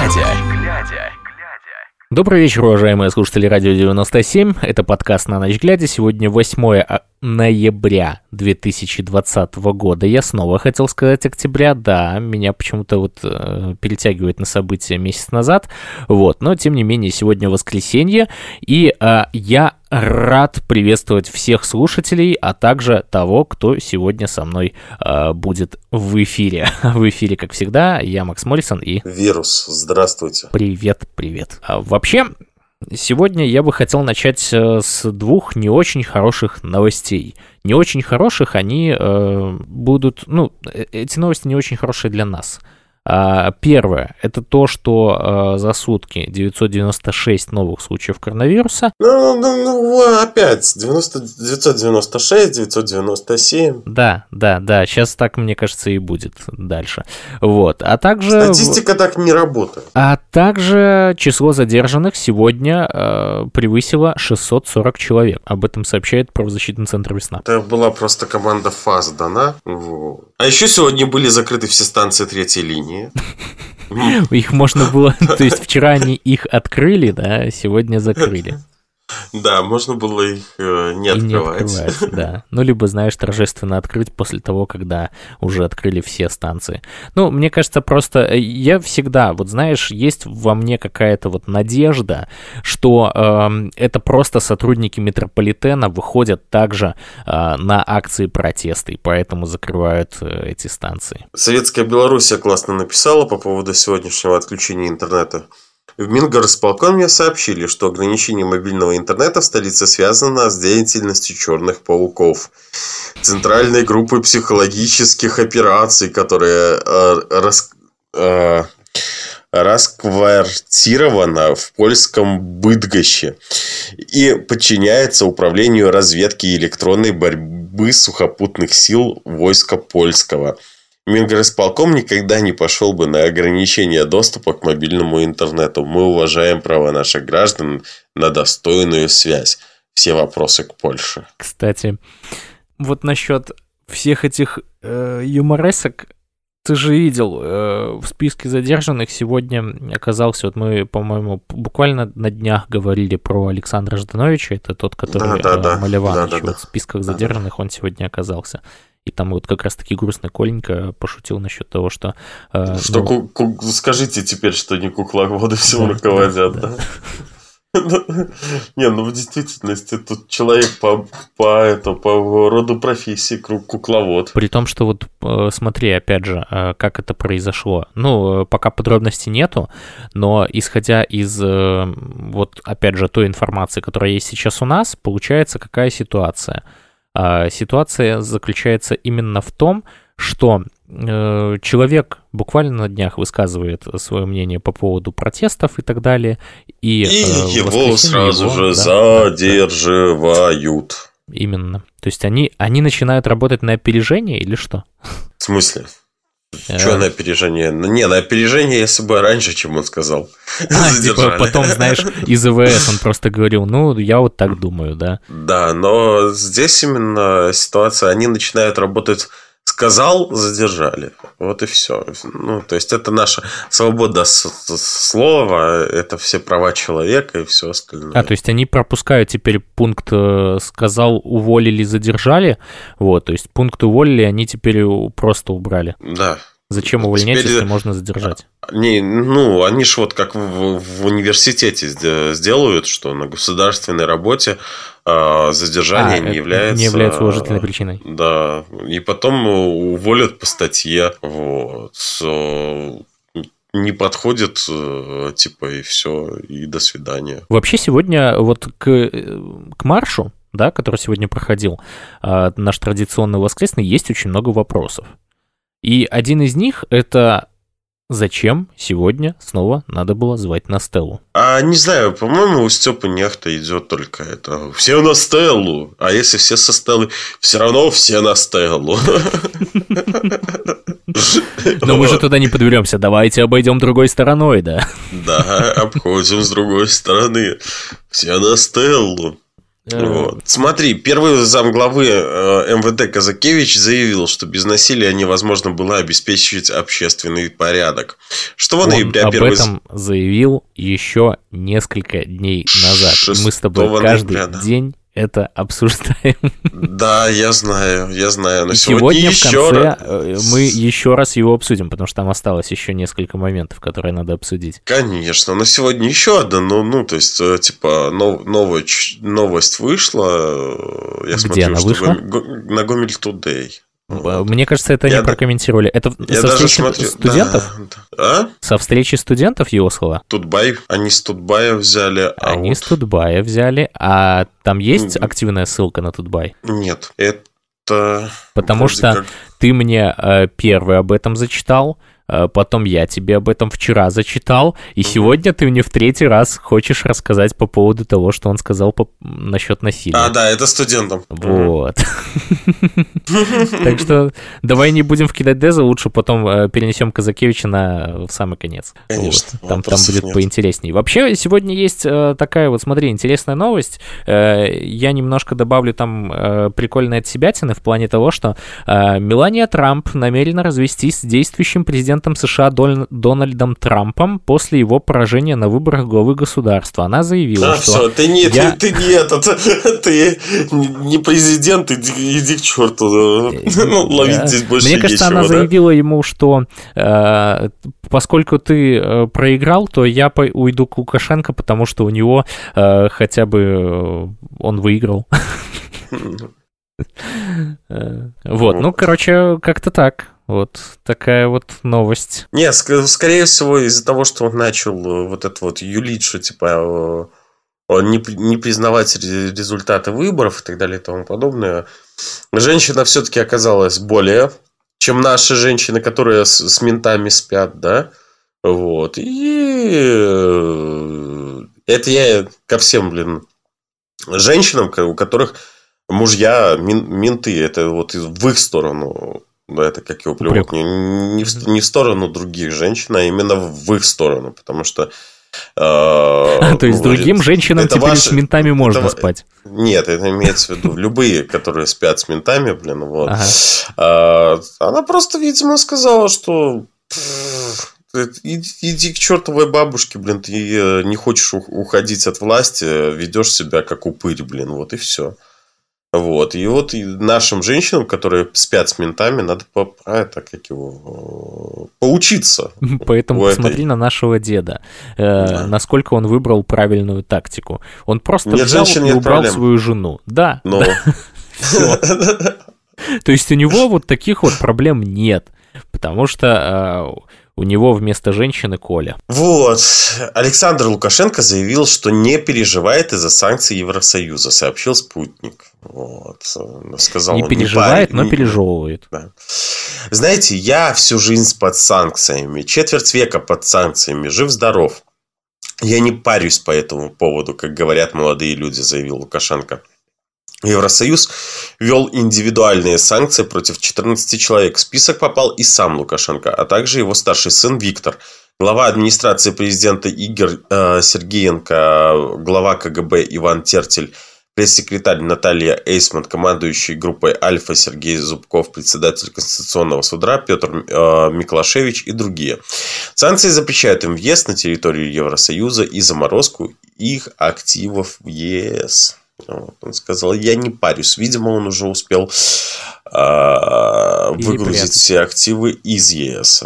глядя. Добрый вечер, уважаемые слушатели Радио 97. Это подкаст «На ночь глядя». Сегодня 8 ноября 2020 года. Я снова хотел сказать октября, да, меня почему-то вот э, перетягивает на события месяц назад, вот, но тем не менее сегодня воскресенье, и э, я рад приветствовать всех слушателей, а также того, кто сегодня со мной э, будет в эфире. в эфире, как всегда, я Макс Моррисон и... Вирус, здравствуйте. Привет, привет. А, вообще, Сегодня я бы хотел начать э, с двух не очень хороших новостей. Не очень хороших, они э, будут, ну, э, эти новости не очень хорошие для нас. А, первое, это то, что а, за сутки 996 новых случаев коронавируса. Ну, ну, ну опять, 90, 996, 997. Да, да, да, сейчас так, мне кажется, и будет дальше. Вот, а также... Статистика так не работает. А также число задержанных сегодня э, превысило 640 человек. Об этом сообщает правозащитный центр «Весна». Это была просто команда ФАС дана. Вот. А еще сегодня были закрыты все станции третьей линии линии. Их можно было... То есть вчера они их открыли, да, сегодня закрыли. Да, можно было их э, не открывать. Не открывать да. Ну, либо, знаешь, торжественно открыть после того, когда уже открыли все станции. Ну, мне кажется, просто э, я всегда, вот знаешь, есть во мне какая-то вот надежда, что э, это просто сотрудники метрополитена выходят также э, на акции протеста, и поэтому закрывают э, эти станции. Советская Белоруссия классно написала по поводу сегодняшнего отключения интернета. В Мингорисполкоме сообщили, что ограничение мобильного интернета в столице связано с деятельностью черных пауков, центральной группы психологических операций, которая э, рас, э, расквартирована в польском Быдгоще и подчиняется управлению разведки и электронной борьбы сухопутных сил войска польского – Мингорисполком никогда не пошел бы на ограничение доступа к мобильному интернету. Мы уважаем право наших граждан на достойную связь. Все вопросы к Польше. Кстати, вот насчет всех этих э, юморесок, ты же видел, э, в списке задержанных сегодня оказался, вот мы, по-моему, буквально на днях говорили про Александра Ждановича, это тот, который да, да, да. Малеванович, да, да, да. вот в списках задержанных он сегодня оказался. И там вот как раз-таки грустно Коленька пошутил насчет того, что... Э, что ну... ку- ку- скажите теперь, что не кукловоды всем да, руководят, да? да? Не, ну в действительности тут человек по, по, это, по роду профессии кукловод. При том, что вот э, смотри, опять же, э, как это произошло. Ну, пока подробностей нету, но исходя из вот, опять же, той информации, которая есть сейчас у нас, получается какая ситуация – ситуация заключается именно в том, что э, человек буквально на днях высказывает свое мнение по поводу протестов и так далее. И, и э, его сразу его, же да, задерживают. Да, именно. То есть они, они начинают работать на опережение или что? В смысле? Что на опережение? Не, на опережение, если бы раньше, чем он сказал. А, типа потом, знаешь, из ИВС он просто говорил, ну, я вот так думаю, да. Да, но здесь именно ситуация, они начинают работать сказал, задержали. Вот и все. Ну, то есть это наша свобода слова, это все права человека и все остальное. А, то есть они пропускают теперь пункт э, сказал, уволили, задержали. Вот, то есть пункт уволили, они теперь просто убрали. Да. Зачем увольнять, Теперь... если можно задержать? Не, ну, они ж вот как в, в университете сделают, что на государственной работе э, задержание а, не является... Не является уважительной причиной. Да, и потом уволят по статье, вот, не подходит, э, типа, и все, и до свидания. Вообще сегодня вот к, к маршу, да, который сегодня проходил, а, наш традиционный воскресный, есть очень много вопросов. И один из них это зачем сегодня снова надо было звать на Стеллу? А не знаю, по-моему, у Степы нехта идет только это. Все на Стеллу. А если все со Стеллы, все равно все на Стеллу. Но мы же туда не подберемся. Давайте обойдем другой стороной, да? Да, обходим с другой стороны. Все на Стеллу. Э, вот. Смотри, первый замглавы э, МВД Казакевич заявил, что без насилия невозможно было обеспечить общественный порядок. Что в ноябре об первый... этом заявил еще несколько дней назад. Мы с тобой каждый ноября, день это обсуждаем. Да, я знаю, я знаю. Но сегодня, сегодня в конце раз... Э, мы еще раз его обсудим, потому что там осталось еще несколько моментов, которые надо обсудить. Конечно, но сегодня еще одна, ну, ну то есть, э, типа, нов, новая, новость вышла. Я Где смотрю, она вышла? На Гомель Today. Мне кажется, это я не прокомментировали. Это я со встречи смотрю... студентов? Да. А? Со встречи студентов его слова? Тутбай. Они с Тутбая взяли. А Они вот... с Тутбая взяли. А там есть активная ссылка на Тутбай? Нет. Это... Потому что как... ты мне э, первый об этом зачитал, потом я тебе об этом вчера зачитал, и сегодня ты мне в третий раз хочешь рассказать по поводу того, что он сказал по... насчет насилия. А, да, это студентам. Вот. Так что давай не будем вкидать Деза, лучше потом э, перенесем Казакевича на самый конец. Конечно. Там будет поинтереснее. Вообще, сегодня есть э, такая вот, смотри, интересная новость. Я немножко добавлю там прикольной от себя в плане того, что Мелания Трамп намерена развестись с действующим президентом президентом США Дон, Дональдом Трампом после его поражения на выборах главы государства. Она заявила, а, что... все, ты не, я... ты, ты не этот, ты не президент, иди, иди к черту. Ну, ловить здесь больше Мне кажется, нечего, она да? заявила ему, что э, поскольку ты э, проиграл, то я по- уйду к Лукашенко, потому что у него э, хотя бы э, он выиграл. Э, вот, ну, короче, как-то так. Вот такая вот новость. Не, скорее всего, из-за того, что он начал э, вот это вот юлить, что типа э, не, не признавать результаты выборов и так далее и тому подобное. Женщина все-таки оказалась более, чем наши женщины, которые с, с ментами спят, да. Вот. И э, это я ко всем, блин, женщинам, у которых мужья менты, это вот в их сторону да, это как его плевок. Не, не, в, не в сторону других женщин, а именно в их сторону. Потому что э, а, то есть другим женщинам теперь ваши... с ментами можно это... спать? Нет, это имеется в виду любые, которые спят с ментами, блин, вот. Ага. А, она просто, видимо, сказала, что иди, к чертовой бабушке, блин, ты э, не хочешь уходить от власти, ведешь себя как упырь, блин, вот и все. Вот. И вот и нашим женщинам, которые спят с ментами, надо по, а, это, как его, поучиться. Поэтому посмотри этой... на нашего деда. Э, да. Насколько он выбрал правильную тактику. Он просто нет взял женщин, и убрал проблем. свою жену. Да. Но... То есть у него вот таких вот проблем нет. Потому что э, у него вместо женщины Коля. Вот. Александр Лукашенко заявил, что не переживает из-за санкций Евросоюза, сообщил спутник. Вот. Сказал, не переживает, не но не... пережевывает. Да. Знаете, я всю жизнь под санкциями, четверть века под санкциями, жив-здоров. Я не парюсь по этому поводу, как говорят молодые люди, заявил Лукашенко. Евросоюз ввел индивидуальные санкции против 14 человек. В список попал и сам Лукашенко, а также его старший сын Виктор. Глава администрации президента Игорь э, Сергеенко, глава КГБ Иван Тертель, пресс-секретарь Наталья Эйсман, командующий группой Альфа Сергей Зубков, председатель Конституционного суда Петр э, Миклашевич и другие. Санкции запрещают им въезд на территорию Евросоюза и заморозку их активов в ЕС. Вот, он сказал, я не парюсь. Видимо, он уже успел э, выгрузить все активы из ЕС.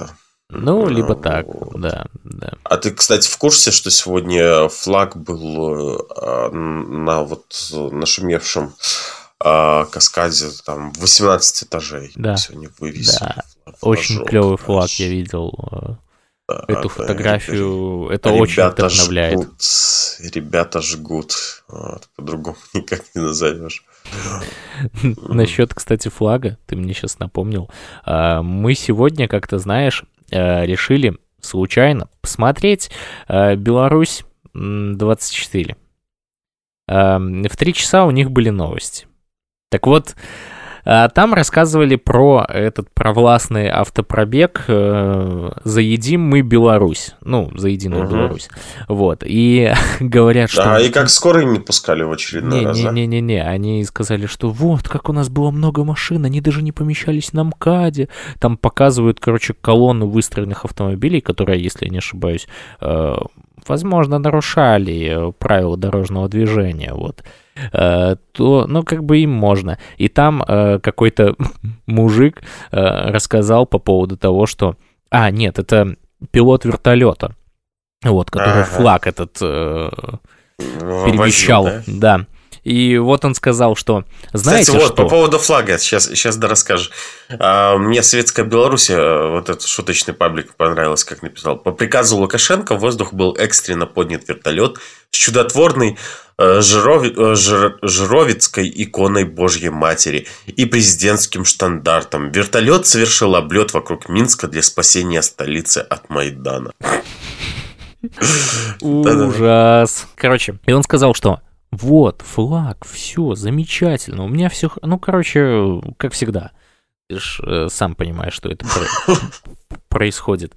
Ну, либо так, вот. да, да. А ты, кстати, в курсе, что сегодня флаг был э, на вот нашумевшем каскаде там 18 этажей? Да. Сегодня вывесили. Да. Очень клевый флаг я видел. Э, да, Эту фотографию, это очень вдохновляет. Жгут, ребята жгут. Вот, по-другому никак не назовешь. Насчет, кстати, флага, ты мне сейчас напомнил. А, мы сегодня, как то знаешь, а, решили случайно посмотреть а, Беларусь 24. В три часа у них были новости. Так вот, там рассказывали про этот провластный автопробег э, «Заедим мы Беларусь». Ну, «За единую угу. Беларусь». Вот. И говорят, что... А, и как скорые не пускали в очередной не, раз, Не-не-не, они сказали, что вот, как у нас было много машин, они даже не помещались на МКАДе. Там показывают, короче, колонну выстроенных автомобилей, которая, если я не ошибаюсь, э, возможно, нарушали правила дорожного движения. Вот. Э, то, ну, как бы им можно. И там э, какой-то мужик э, рассказал по поводу того, что... А, нет, это пилот вертолета, вот, который ага. флаг этот э, перемещал, Возил, да? да. И вот он сказал, что знаете Кстати, вот, что? по поводу флага, сейчас, сейчас да расскажешь. А, мне Советская Беларусь, э, вот этот шуточный паблик понравилось, как написал. По приказу Лукашенко в воздух был экстренно поднят вертолет с чудотворной э, э, Жир, Жировицкой иконой Божьей Матери и президентским штандартом. Вертолет совершил облет вокруг Минска для спасения столицы от Майдана. Ужас. Короче, и он сказал, что вот, флаг, все, замечательно. У меня все... Ну, короче, как всегда. Э, сам понимаешь, что это происходит.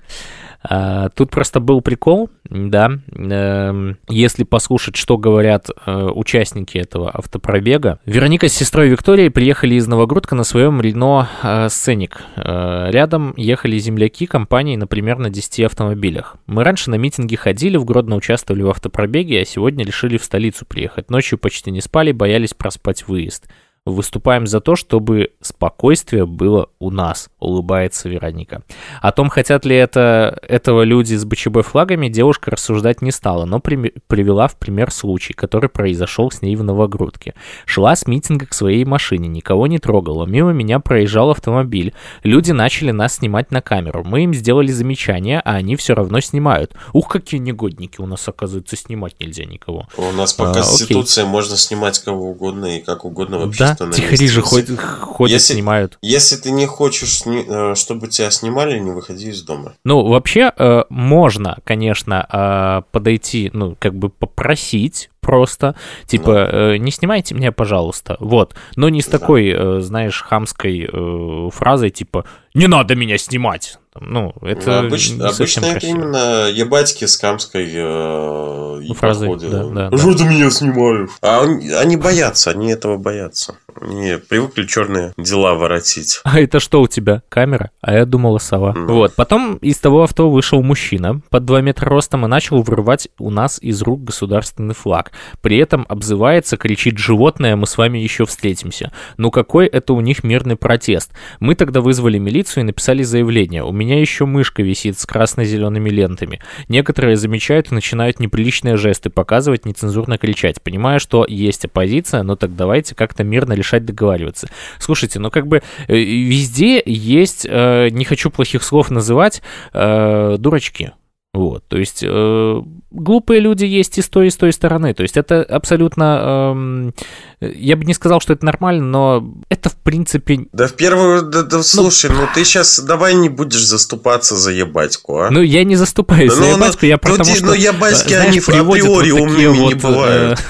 А, тут просто был прикол, да, эм, если послушать, что говорят э, участники этого автопробега. Вероника с сестрой Викторией приехали из Новогрудка на своем Рено э, Сценик. Рядом ехали земляки компании, например, на 10 автомобилях. Мы раньше на митинги ходили, в Гродно участвовали в автопробеге, а сегодня решили в столицу приехать. Ночью почти не спали, боялись проспать выезд. Выступаем за то, чтобы спокойствие было у нас, улыбается Вероника. О том, хотят ли это, этого люди с БЧБ флагами, девушка рассуждать не стала, но при, привела в пример случай, который произошел с ней в Новогрудке. Шла с митинга к своей машине, никого не трогала. Мимо меня проезжал автомобиль. Люди начали нас снимать на камеру. Мы им сделали замечание, а они все равно снимают. Ух, какие негодники у нас, оказывается, снимать нельзя никого. У нас по а, Конституции окей. можно снимать кого угодно и как угодно вообще. Да, что Тихари же ходят, ходят если, снимают. Если ты не хочешь, э, чтобы тебя снимали, не выходи из дома. Ну, вообще, э, можно, конечно, э, подойти, ну, как бы попросить просто, типа, ну. э, не снимайте меня, пожалуйста, вот, но не с да. такой, э, знаешь, хамской э, фразой, типа, не надо меня снимать, ну, это ну, обычно, обычно это красиво. именно ебатьки с камской э, и фразой, да, да, Что да. ты меня снимаешь? А они, они боятся, они этого боятся. Не, привыкли черные дела воротить. А это что у тебя? Камера? А я думала сова. Ну. Вот. Потом из того авто вышел мужчина под 2 метра ростом и начал вырывать у нас из рук государственный флаг. При этом обзывается, кричит «Животное, мы с вами еще встретимся». Ну какой это у них мирный протест? Мы тогда вызвали милицию и написали заявление. У меня еще мышка висит с красно-зелеными лентами. Некоторые замечают и начинают неприличные жесты показывать, нецензурно кричать. Понимаю, что есть оппозиция, но так давайте как-то мирно решать, договариваться. Слушайте, ну как бы э, везде есть, э, не хочу плохих слов называть, э, дурачки. Вот, то есть э, глупые люди есть и с той, и с той стороны. То есть это абсолютно... Э, я бы не сказал, что это нормально, но это в принципе... Да в первую... Да, да, слушай, ну, ну ты сейчас давай не будешь заступаться за ебатьку, а? Ну я не заступаюсь да, за ну, ебатьку, я ну, потому ну, что... Ну ебатьки, знаешь, они априори вот умными вот, не бывают. Э,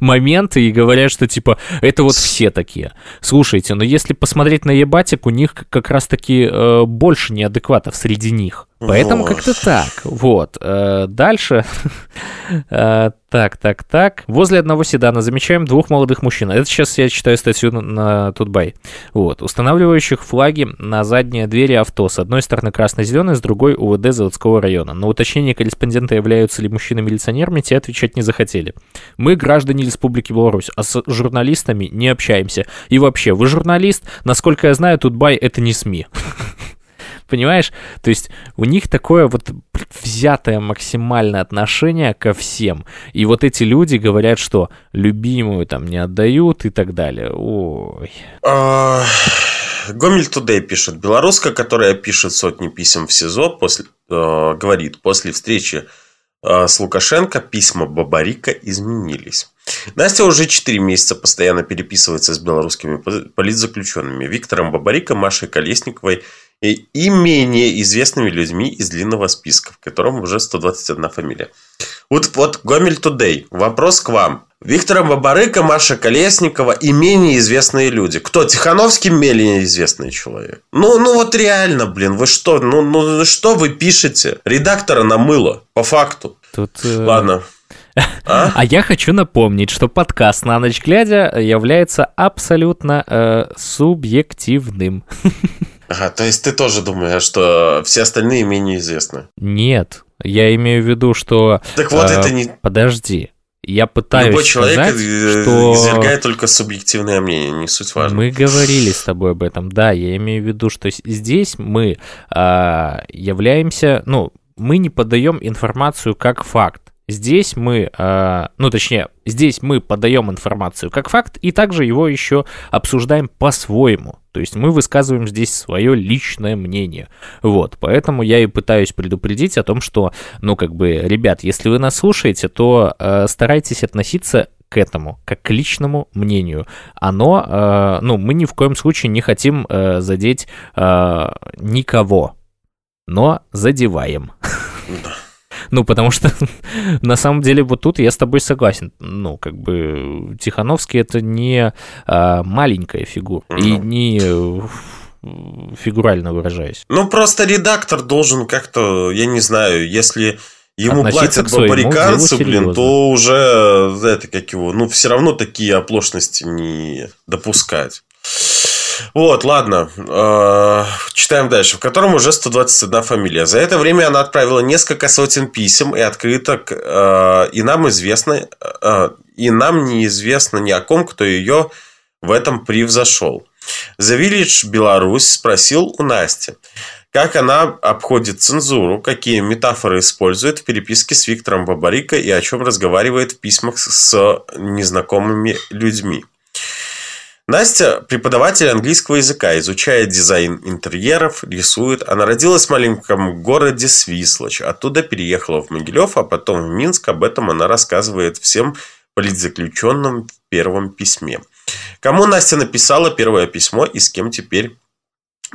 моменты и говорят, что типа это вот все такие. Слушайте, но если посмотреть на ебатик, у них как раз таки э, больше неадекватов среди них. Поэтому вот. как-то так. Вот. Э, дальше. э, так, так, так. Возле одного седана замечаем двух молодых мужчин. Это сейчас я читаю статью на, Тутбай. Вот. Устанавливающих флаги на задние двери авто. С одной стороны красно-зеленый, с другой УВД заводского района. На уточнение корреспондента, являются ли мужчины милиционерами, те отвечать не захотели. Мы граждане Республики Беларусь, а с журналистами не общаемся. И вообще, вы журналист? Насколько я знаю, Тутбай это не СМИ. Понимаешь? То есть у них такое вот взятое максимальное отношение ко всем. И вот эти люди говорят, что любимую там не отдают и так далее. Ой. А, Гомель Тудей пишет. Белоруска, которая пишет сотни писем в СИЗО, после, э, говорит, после встречи э, с Лукашенко письма Бабарика изменились. Настя уже 4 месяца постоянно переписывается с белорусскими политзаключенными Виктором Бабариком, Машей Колесниковой и, менее известными людьми из длинного списка, в котором уже 121 фамилия. Вот, вот Гомель Тудей. Вопрос к вам. Виктора Бабарыка, Маша Колесникова и менее известные люди. Кто? Тихановский менее известный человек. Ну, ну вот реально, блин, вы что? Ну, ну что вы пишете? Редактора намыло, по факту. Тут, э... Ладно. А? а я хочу напомнить, что подкаст «На ночь глядя» является абсолютно э, субъективным. Ага, то есть ты тоже думаешь, что все остальные менее известны? Нет, я имею в виду, что... Так вот, э, это не... Подожди, я пытаюсь Любой человек сказать, что... извергает только субъективное мнение, не суть важно. Мы говорили с тобой об этом, да, я имею в виду, что здесь мы э, являемся, ну, мы не подаем информацию как факт. Здесь мы, э, ну точнее, здесь мы подаем информацию как факт и также его еще обсуждаем по-своему. То есть мы высказываем здесь свое личное мнение. Вот, поэтому я и пытаюсь предупредить о том, что, ну как бы, ребят, если вы нас слушаете, то э, старайтесь относиться к этому, как к личному мнению. Оно, э, ну, мы ни в коем случае не хотим э, задеть э, никого, но задеваем. Да. Ну, потому что на самом деле вот тут я с тобой согласен. Ну, как бы Тихановский это не а, маленькая фигура. Ну. И не фигурально выражаясь. Ну, просто редактор должен как-то, я не знаю, если ему платят бабариканцы, блин, то уже, это как его, ну, все равно такие оплошности не допускать. Вот, ладно. Э, читаем дальше. В котором уже 121 фамилия. За это время она отправила несколько сотен писем и открыток. Э, и нам известно, э, и нам неизвестно ни о ком, кто ее в этом превзошел. The Village Беларусь спросил у Насти, как она обходит цензуру, какие метафоры использует в переписке с Виктором Бабарико и о чем разговаривает в письмах с незнакомыми людьми. Настя – преподаватель английского языка, изучает дизайн интерьеров, рисует. Она родилась в маленьком городе Свислочь. Оттуда переехала в Могилев, а потом в Минск. Об этом она рассказывает всем политзаключенным в первом письме. Кому Настя написала первое письмо и с кем теперь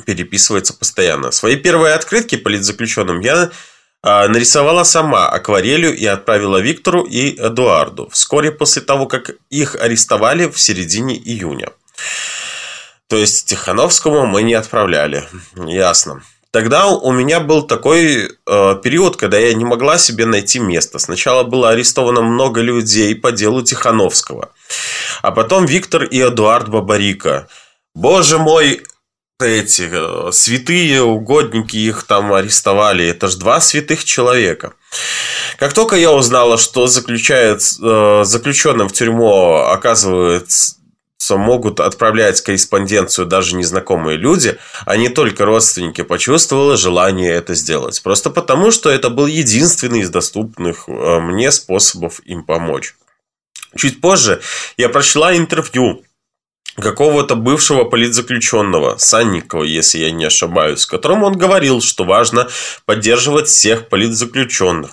переписывается постоянно. Свои первые открытки политзаключенным я а, нарисовала сама акварелью и отправила Виктору и Эдуарду вскоре после того, как их арестовали в середине июня. То есть Тихановскому мы не отправляли. Ясно. Тогда у меня был такой э, период, когда я не могла себе найти место. Сначала было арестовано много людей по делу Тихановского. А потом Виктор и Эдуард Бабарика. Боже мой, эти э, святые угодники их там арестовали. Это же два святых человека. Как только я узнала, что заключает, э, заключенным в тюрьму оказывается могут отправлять корреспонденцию даже незнакомые люди, а не только родственники, почувствовала желание это сделать. Просто потому, что это был единственный из доступных э, мне способов им помочь. Чуть позже я прочла интервью какого-то бывшего политзаключенного, Санникова, если я не ошибаюсь, в котором он говорил, что важно поддерживать всех политзаключенных.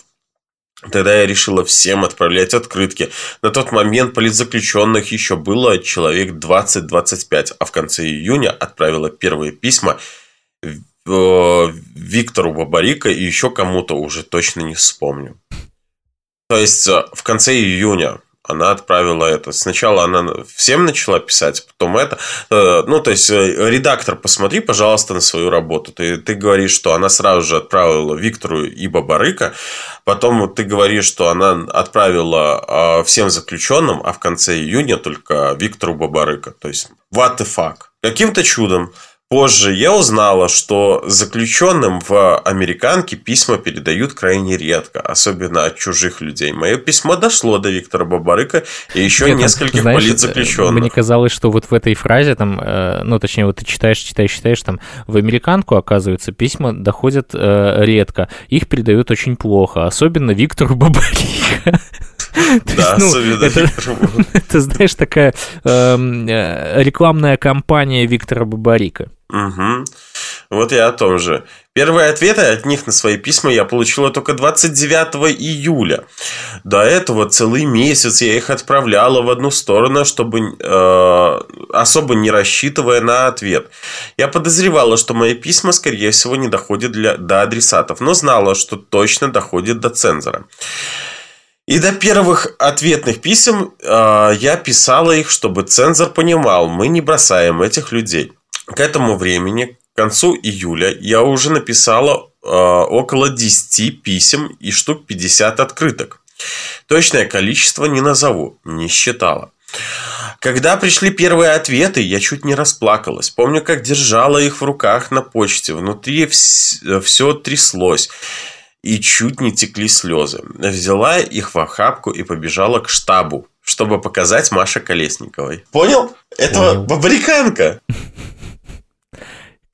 Тогда я решила всем отправлять открытки. На тот момент политзаключенных еще было человек 20-25, а в конце июня отправила первые письма э, Виктору Бабарика и еще кому-то уже точно не вспомню. То есть э, в конце июня она отправила это. Сначала она всем начала писать, потом это. Э, ну, то есть, э, редактор, посмотри, пожалуйста, на свою работу. Ты, ты говоришь, что она сразу же отправила Виктору и Бабарыка. Потом ты говоришь, что она отправила а, всем заключенным, а в конце июня только Виктору Бабарыка. То есть, what the fuck. Каким-то чудом Позже я узнала, что заключенным в американке письма передают крайне редко, особенно от чужих людей. Мое письмо дошло до Виктора Бабарыка и еще Нет, нескольких знаешь, политзаключенных. Мне казалось, что вот в этой фразе, там, э, ну, точнее, вот ты читаешь, читаешь, читаешь, там, в американку, оказывается, письма доходят э, редко. Их передают очень плохо, особенно Виктору Бабарика. Да, ну, особенно Это, знаешь, такая эм, э, рекламная кампания Виктора Бабарика. Угу. Вот я о том же. Первые ответы от них на свои письма я получила только 29 июля. До этого целый месяц я их отправляла в одну сторону, чтобы э, особо не рассчитывая на ответ. Я подозревала, что мои письма, скорее всего, не доходят для, до адресатов, но знала, что точно доходит до цензора. И до первых ответных писем э, я писала их, чтобы цензор понимал, мы не бросаем этих людей. К этому времени, к концу июля, я уже написала э, около 10 писем и штук 50 открыток. Точное количество не назову, не считала. Когда пришли первые ответы, я чуть не расплакалась. Помню, как держала их в руках на почте. Внутри все тряслось. И чуть не текли слезы. Взяла их в охапку и побежала к штабу, чтобы показать Маше Колесниковой. Понял? Это Понял. бабриканка.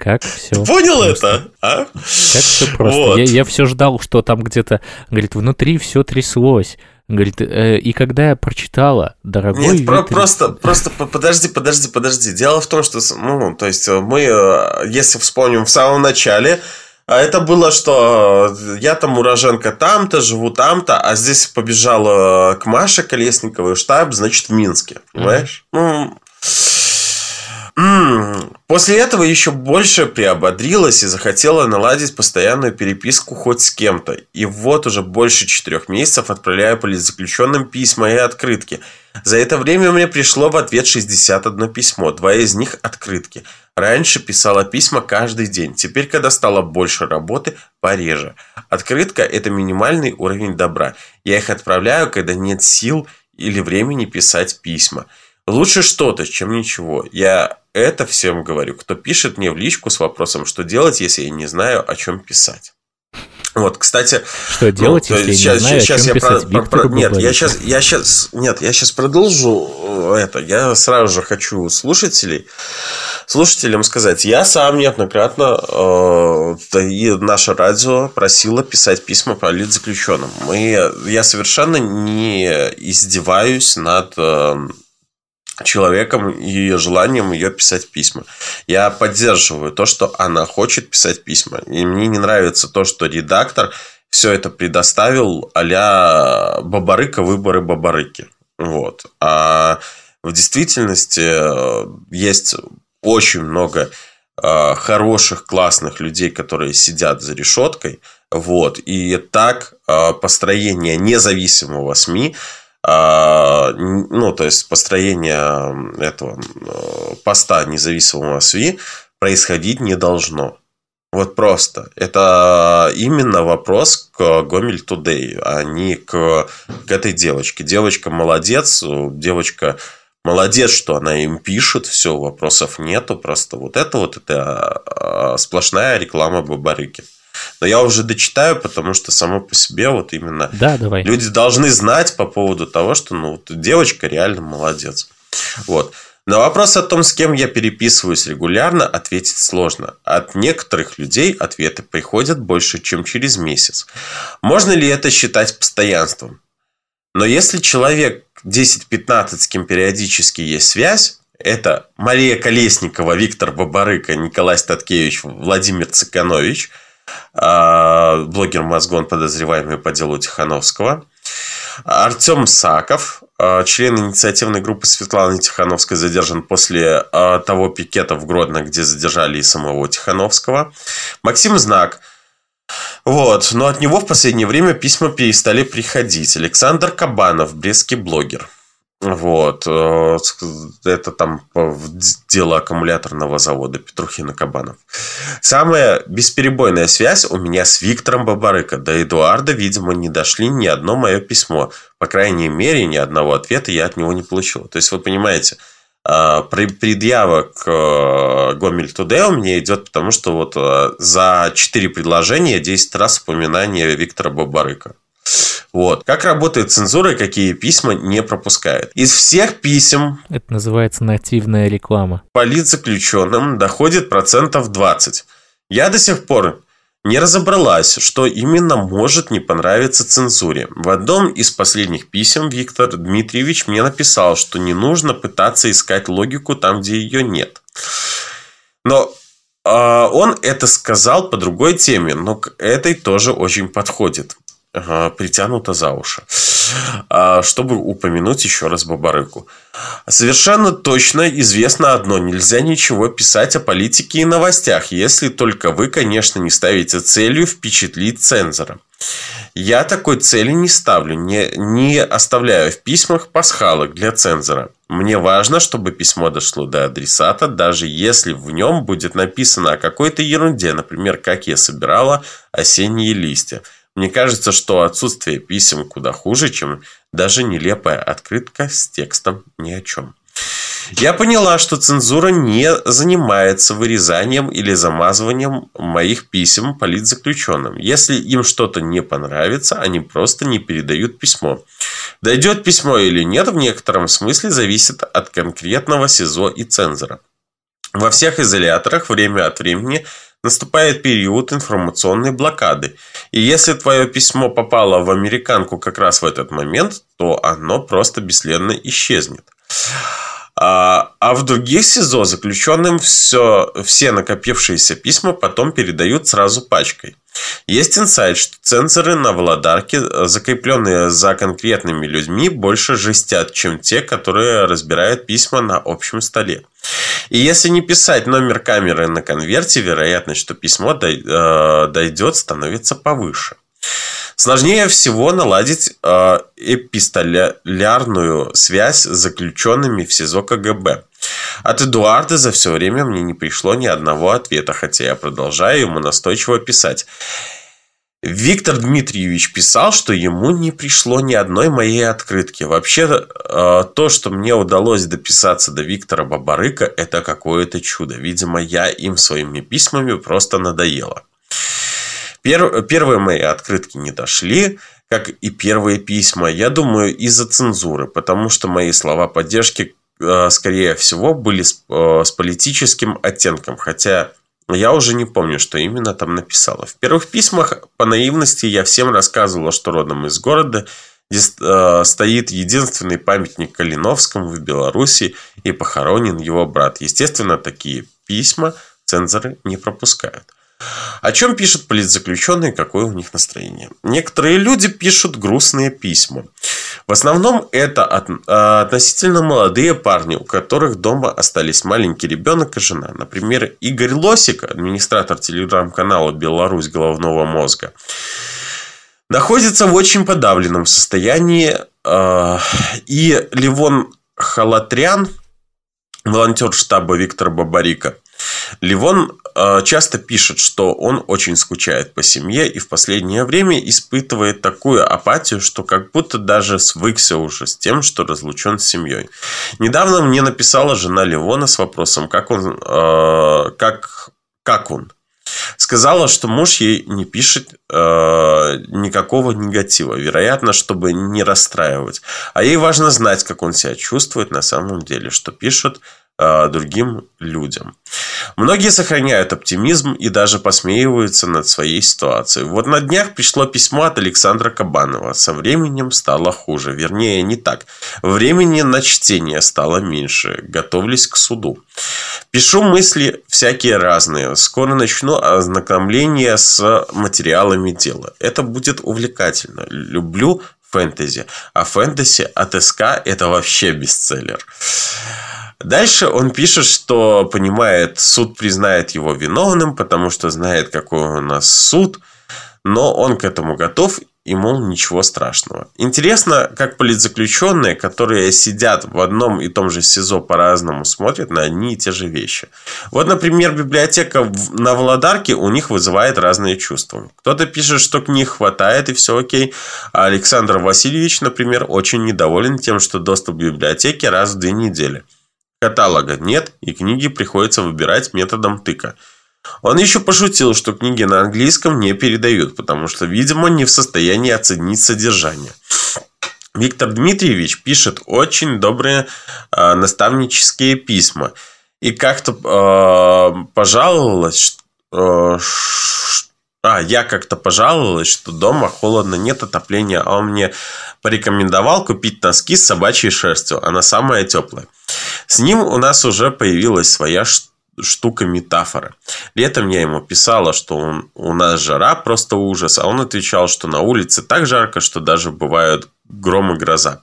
Как все. Понял просто. это? А? Как все просто. Вот. Я, я все ждал, что там где-то, говорит, внутри все тряслось. Говорит, э, и когда я прочитала, дорогой... Нет, про- просто, просто подожди, подожди, подожди. Дело в том, что, ну, то есть мы, э, если вспомним в самом начале, а это было, что э, я там уроженка там-то, живу там-то, а здесь побежала к Маше Колесниковой штаб, значит, в Минске. Понимаешь? Mm-hmm. Ну, После этого еще больше приободрилась и захотела наладить постоянную переписку хоть с кем-то. И вот уже больше четырех месяцев отправляю политзаключенным письма и открытки. За это время мне пришло в ответ 61 письмо, два из них открытки. Раньше писала письма каждый день, теперь, когда стало больше работы, пореже. Открытка – это минимальный уровень добра. Я их отправляю, когда нет сил или времени писать письма. Лучше что-то, чем ничего. Я это всем говорю, кто пишет мне в личку с вопросом, что делать, если я не знаю, о чем писать. Вот, кстати, что делать, ну, если я сейчас, не знаю, сейчас о чем я писать? Про, про, нет, я сейчас, я сейчас, нет, я сейчас продолжу э, это. Я сразу же хочу слушателей, слушателям сказать, я сам неоднократно э, и наше радио просило писать письма по политзаключенным. Мы, я совершенно не издеваюсь над э, человеком и ее желанием ее писать письма. Я поддерживаю то, что она хочет писать письма. И мне не нравится то, что редактор все это предоставил а-ля Бабарыка выборы Бабарыки. Вот. А в действительности э, есть очень много э, хороших, классных людей, которые сидят за решеткой. Вот. И так э, построение независимого СМИ а, ну, то есть построение этого э, поста независимого СВИ происходить не должно. Вот просто. Это именно вопрос к Гомель Тудей, а не к, к этой девочке. Девочка молодец, девочка молодец, что она им пишет, все, вопросов нету. Просто вот это вот это а, сплошная реклама Бабарыки. Но я уже дочитаю, потому что само по себе вот именно да, давай. люди должны знать по поводу того, что ну, девочка реально молодец. Вот. На вопрос о том, с кем я переписываюсь регулярно, ответить сложно. От некоторых людей ответы приходят больше, чем через месяц. Можно ли это считать постоянством? Но если человек 10-15, с кем периодически есть связь, это Мария Колесникова, Виктор Бабарыка, Николай Статкевич, Владимир Циканович – блогер Мозгон, подозреваемый по делу Тихановского. Артем Саков, а, член инициативной группы Светланы Тихановской, задержан после а, того пикета в Гродно, где задержали и самого Тихановского. Максим Знак. Вот. Но от него в последнее время письма перестали приходить. Александр Кабанов, брестский блогер. Вот. Э, это там дело аккумуляторного завода Петрухина Кабанов. Самая бесперебойная связь у меня с Виктором Бабарыко. До Эдуарда, видимо, не дошли ни одно мое письмо. По крайней мере, ни одного ответа я от него не получил. То есть, вы понимаете, э, предъява к э, Гомель Тудэ у меня идет, потому что вот за четыре предложения 10 раз упоминание Виктора Бабарыка. Вот. Как работает цензура и какие письма не пропускает. Из всех писем... Это называется нативная реклама. Политзаключенным доходит процентов 20. Я до сих пор не разобралась, что именно может не понравиться цензуре. В одном из последних писем Виктор Дмитриевич мне написал, что не нужно пытаться искать логику там, где ее нет. Но а, он это сказал по другой теме, но к этой тоже очень подходит. Притянуто за уши. А, чтобы упомянуть еще раз Бабарыку. Совершенно точно известно одно. Нельзя ничего писать о политике и новостях, если только вы, конечно, не ставите целью впечатлить цензора. Я такой цели не ставлю, не, не оставляю в письмах пасхалок для цензора. Мне важно, чтобы письмо дошло до адресата, даже если в нем будет написано о какой-то ерунде, например, как я собирала осенние листья. Мне кажется, что отсутствие писем куда хуже, чем даже нелепая открытка с текстом ни о чем. Я поняла, что цензура не занимается вырезанием или замазыванием моих писем политзаключенным. Если им что-то не понравится, они просто не передают письмо. Дойдет письмо или нет, в некотором смысле зависит от конкретного СИЗО и цензора. Во всех изоляторах время от времени наступает период информационной блокады. И если твое письмо попало в американку как раз в этот момент, то оно просто бесследно исчезнет. А, а в других СИЗО заключенным все, все накопившиеся письма потом передают сразу пачкой. Есть инсайт, что цензоры на Володарке, закрепленные за конкретными людьми, больше жестят, чем те, которые разбирают письма на общем столе. И если не писать номер камеры на конверте, вероятность, что письмо э, дойдет, становится повыше. Сложнее всего наладить э, эпистолярную связь с заключенными в СИЗО КГБ. От Эдуарда за все время мне не пришло ни одного ответа, хотя я продолжаю ему настойчиво писать. Виктор Дмитриевич писал, что ему не пришло ни одной моей открытки. Вообще, э, то, что мне удалось дописаться до Виктора Бабарыка, это какое-то чудо. Видимо, я им своими письмами просто надоело. Первые мои открытки не дошли, как и первые письма. Я думаю, из-за цензуры, потому что мои слова поддержки, э, скорее всего, были с, э, с политическим оттенком. Хотя я уже не помню, что именно там написала. В первых письмах по наивности я всем рассказывала, что родом из города, где э, стоит единственный памятник Калиновскому в Беларуси и похоронен его брат. Естественно, такие письма цензоры не пропускают. О чем пишут политзаключенные, какое у них настроение? Некоторые люди пишут грустные письма. В основном это а, относительно молодые парни, у которых дома остались маленький ребенок и жена. Например, Игорь Лосик, администратор телеграм-канала «Беларусь головного мозга», находится в очень подавленном состоянии. А, и Ливон Халатрян, волонтер штаба Виктора Бабарика, Ливон э, часто пишет, что он очень скучает по семье и в последнее время испытывает такую апатию, что как будто даже свыкся уже с тем, что разлучен с семьей. Недавно мне написала жена Ливона с вопросом, как он, э, как, как он. Сказала, что муж ей не пишет э, никакого негатива, вероятно, чтобы не расстраивать. А ей важно знать, как он себя чувствует на самом деле, что пишет другим людям. Многие сохраняют оптимизм и даже посмеиваются над своей ситуацией. Вот на днях пришло письмо от Александра Кабанова. Со временем стало хуже. Вернее, не так. Времени на чтение стало меньше. Готовлюсь к суду. Пишу мысли всякие разные. Скоро начну ознакомление с материалами дела. Это будет увлекательно. Люблю фэнтези. А фэнтези от СК это вообще бестселлер. Дальше он пишет, что понимает, суд признает его виновным, потому что знает, какой у нас суд, но он к этому готов и, мол, ничего страшного. Интересно, как политзаключенные, которые сидят в одном и том же СИЗО по-разному, смотрят на одни и те же вещи. Вот, например, библиотека на Володарке у них вызывает разные чувства. Кто-то пишет, что книг хватает и все окей, а Александр Васильевич, например, очень недоволен тем, что доступ к библиотеке раз в две недели. Каталога нет, и книги приходится выбирать методом тыка – он еще пошутил, что книги на английском не передают, потому что, видимо, не в состоянии оценить содержание. Виктор Дмитриевич пишет очень добрые э, наставнические письма. И как-то э, пожаловалась, э, а, я как-то пожаловалась, что дома холодно, нет отопления, а он мне порекомендовал купить носки с собачьей шерстью. Она самая теплая. С ним у нас уже появилась своя штука метафора. Летом я ему писала, что он, у нас жара просто ужас, а он отвечал, что на улице так жарко, что даже бывают гром и гроза.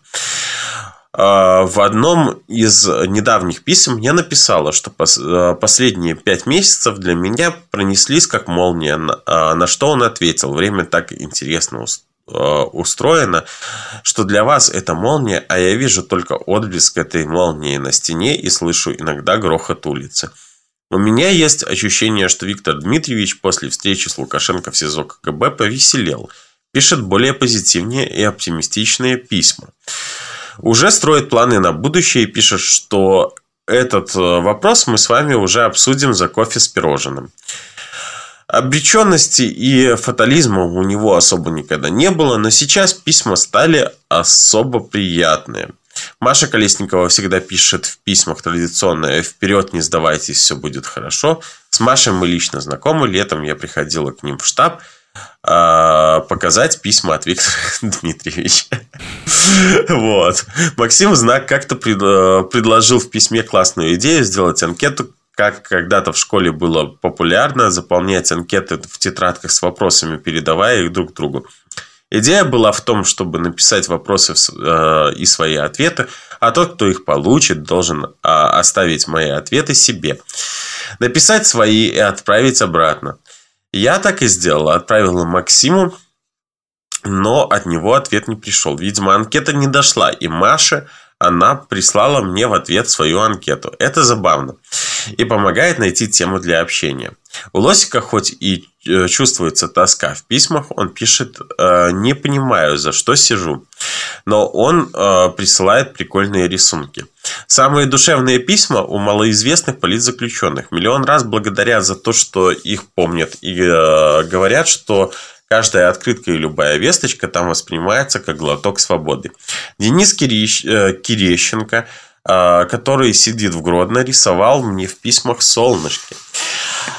А, в одном из недавних писем я написала, что а, последние пять месяцев для меня пронеслись как молния, а, на что он ответил. Время так интересно устроено, что для вас это молния, а я вижу только отблеск этой молнии на стене и слышу иногда грохот улицы. У меня есть ощущение, что Виктор Дмитриевич после встречи с Лукашенко в СИЗО КГБ повеселел, пишет более позитивные и оптимистичные письма уже строит планы на будущее и пишет, что этот э, вопрос мы с вами уже обсудим за кофе с пирожным. Обреченности и фатализма у него особо никогда не было, но сейчас письма стали особо приятные. Маша Колесникова всегда пишет в письмах традиционное «Вперед, не сдавайтесь, все будет хорошо». С Машей мы лично знакомы. Летом я приходила к ним в штаб – а, показать письма от Виктора Дмитриевича. Вот. Максим Знак как-то э, предложил в письме классную идею сделать анкету, как когда-то в школе было популярно заполнять анкеты в тетрадках с вопросами, передавая их друг другу. Идея была в том, чтобы написать вопросы э, и свои ответы, а тот, кто их получит, должен а, оставить мои ответы себе. Написать свои и отправить обратно. Я так и сделал. Отправила Максиму, но от него ответ не пришел. Видимо, анкета не дошла, и Маша, она прислала мне в ответ свою анкету. Это забавно и помогает найти тему для общения. У Лосика хоть и э, чувствуется тоска в письмах, он пишет э, «не понимаю, за что сижу», но он э, присылает прикольные рисунки. Самые душевные письма у малоизвестных политзаключенных. Миллион раз благодарят за то, что их помнят и говорят, что Каждая открытка и любая весточка там воспринимается как глоток свободы. Денис Кирищ, Кирещенко, который сидит в Гродно, рисовал мне в письмах солнышки.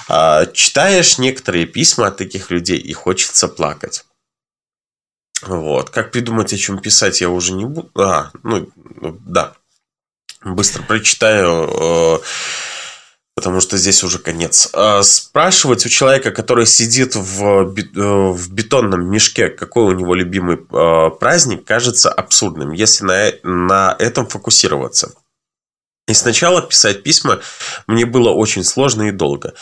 А, читаешь некоторые письма от таких людей и хочется плакать. Вот. Как придумать, о чем писать, я уже не буду. А, ну, да. Быстро прочитаю, э, потому что здесь уже конец. А, спрашивать у человека, который сидит в, э, в бетонном мешке, какой у него любимый э, праздник, кажется абсурдным, если на, на этом фокусироваться. И сначала писать письма мне было очень сложно и долго.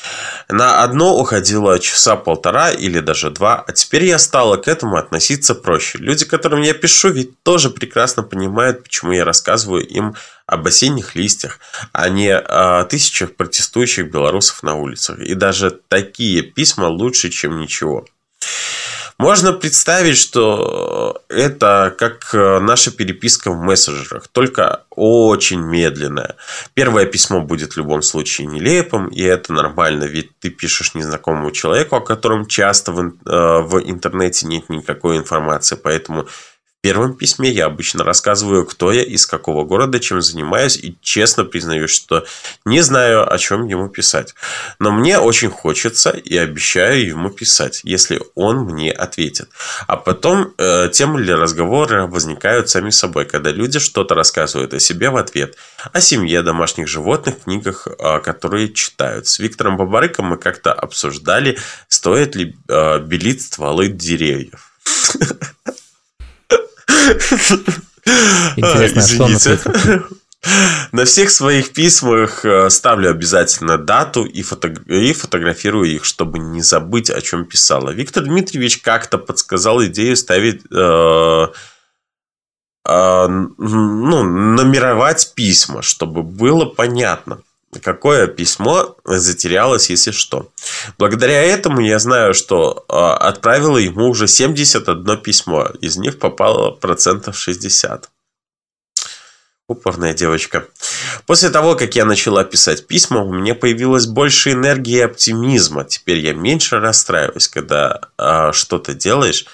На одно уходило часа полтора или даже два, а теперь я стала к этому относиться проще. Люди, которым я пишу, ведь тоже прекрасно понимают, почему я рассказываю им об осенних листьях, а не о тысячах протестующих белорусов на улицах. И даже такие письма лучше, чем ничего. Можно представить, что это как э, наша переписка в мессенджерах, только очень медленная. Первое письмо будет в любом случае нелепым, и это нормально, ведь ты пишешь незнакомому человеку, о котором часто в, э, в интернете нет никакой информации, поэтому в первом письме я обычно рассказываю, кто я, из какого города, чем занимаюсь, и честно признаюсь, что не знаю, о чем ему писать. Но мне очень хочется и обещаю ему писать, если он мне ответит. А потом э, темы для разговора возникают сами собой, когда люди что-то рассказывают о себе в ответ, о семье, домашних животных, книгах, э, которые читают. С Виктором Бабарыком мы как-то обсуждали, стоит ли э, белить стволы деревьев. Интересно, а, что он ответил? На всех своих письмах э, ставлю обязательно дату и, фото... и фотографирую их, чтобы не забыть, о чем писала. Виктор Дмитриевич как-то подсказал идею ставить, э, э, ну, номеровать письма, чтобы было понятно какое письмо затерялось, если что. Благодаря этому я знаю, что а, отправила ему уже 71 письмо. Из них попало процентов 60. Упорная девочка. После того, как я начала писать письма, у меня появилось больше энергии и оптимизма. Теперь я меньше расстраиваюсь, когда э, что-то делаешь,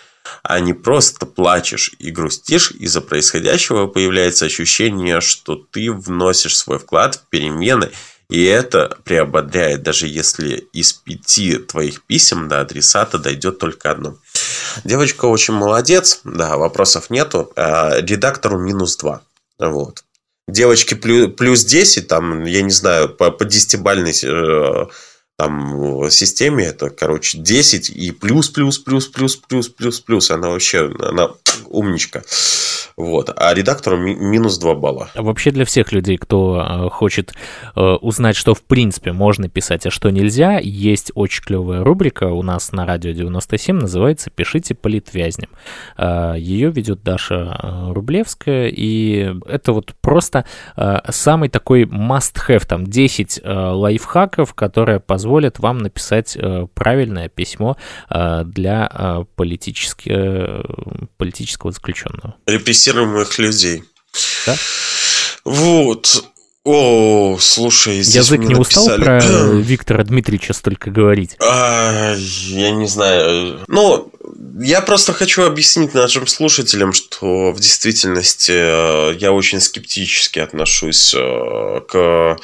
а не просто плачешь и грустишь. Из-за происходящего появляется ощущение, что ты вносишь свой вклад в перемены, и это приободряет, даже если из пяти твоих писем до адресата дойдет только одно. Девочка очень молодец, да, вопросов нету. А редактору минус два. Вот. девочки плюс, плюс 10, там, я не знаю, по, по 10-бальной э, там системе это, короче, 10 и плюс, плюс, плюс, плюс, плюс, плюс, плюс. Она вообще, она умничка. Вот. А редактору ми- минус 2 балла. А вообще для всех людей, кто э, хочет э, узнать, что в принципе можно писать, а что нельзя, есть очень клевая рубрика у нас на радио 97, называется «Пишите политвязням». Э, ее ведет Даша э, Рублевская, и это вот просто э, самый такой must-have, там 10 э, лайфхаков, которые позволят вам написать э, правильное письмо э, для э, политически, политического заключенного. Репрессируемых людей. Да? Вот. О, слушай, здесь Язык не устал написали- про Виктора Дмитриевича столько говорить? А, я не знаю. Ну, я просто хочу объяснить нашим слушателям, что в действительности э, я очень скептически отношусь э, к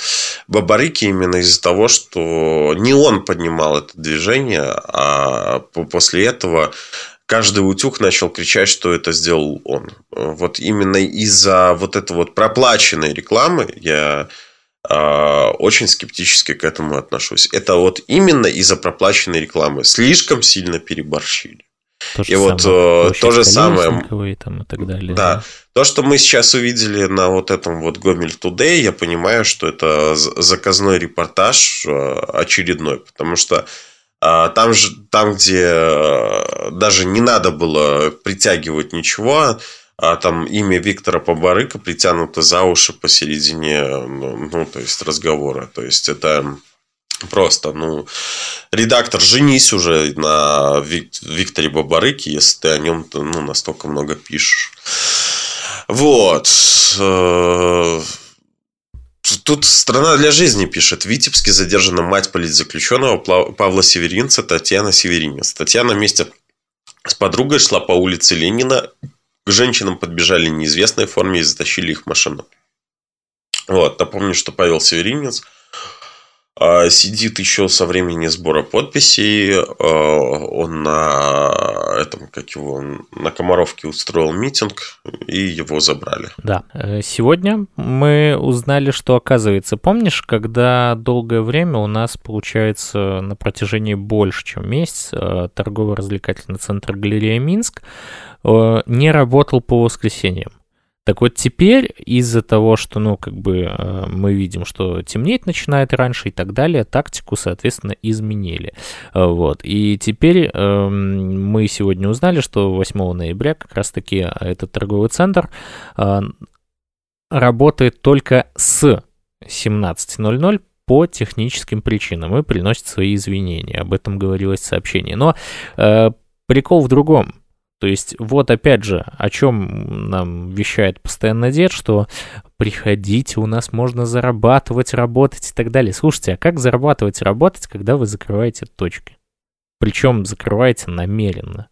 Бабарике именно из-за того, что не он поднимал это движение, а по- после этого каждый утюг начал кричать, что это сделал он. Вот именно из-за вот этой вот проплаченной рекламы я а, очень скептически к этому отношусь. Это вот именно из-за проплаченной рекламы. Слишком сильно переборщили. То И вот, э, то же самое. И, там, и так далее. Да. То, что мы сейчас увидели на вот этом вот Гомель Today, я понимаю, что это заказной репортаж э, очередной, потому что а, там же, там, где э, даже не надо было притягивать ничего, а там имя Виктора Побарыка притянуто за уши посередине, ну, ну, то есть разговора. То есть это просто, ну, редактор, женись уже на Вик- Викторе Бабарыке, если ты о нем ну, настолько много пишешь. Вот. Э, Тут «Страна для жизни» пишет. В Витебске задержана мать политзаключенного Павла Северинца Татьяна Северинец. Татьяна вместе с подругой шла по улице Ленина. К женщинам подбежали в неизвестной форме и затащили их в машину. Вот, напомню, что Павел Северинец сидит еще со времени сбора подписей. А, Он на этом, как его, на Комаровке устроил митинг, и его забрали. Да. Э, Сегодня мы узнали, что оказывается, помнишь, когда долгое время у нас, получается, на протяжении больше, чем месяц, э, торгово-развлекательный центр «Галерея Минск» э, не работал по воскресеньям. Так вот теперь из-за того, что, ну, как бы э, мы видим, что темнеть начинает раньше и так далее, тактику, соответственно, изменили. Э, Вот. И теперь эм, мы сегодня узнали, что 8 ноября как раз-таки этот торговый центр э, работает только с 17.00 по техническим причинам и приносит свои извинения. Об этом говорилось в сообщении. Но э, прикол в другом. То есть, вот опять же, о чем нам вещает постоянно дед, что приходите, у нас можно зарабатывать, работать и так далее. Слушайте, а как зарабатывать и работать, когда вы закрываете точки? Причем закрываете намеренно,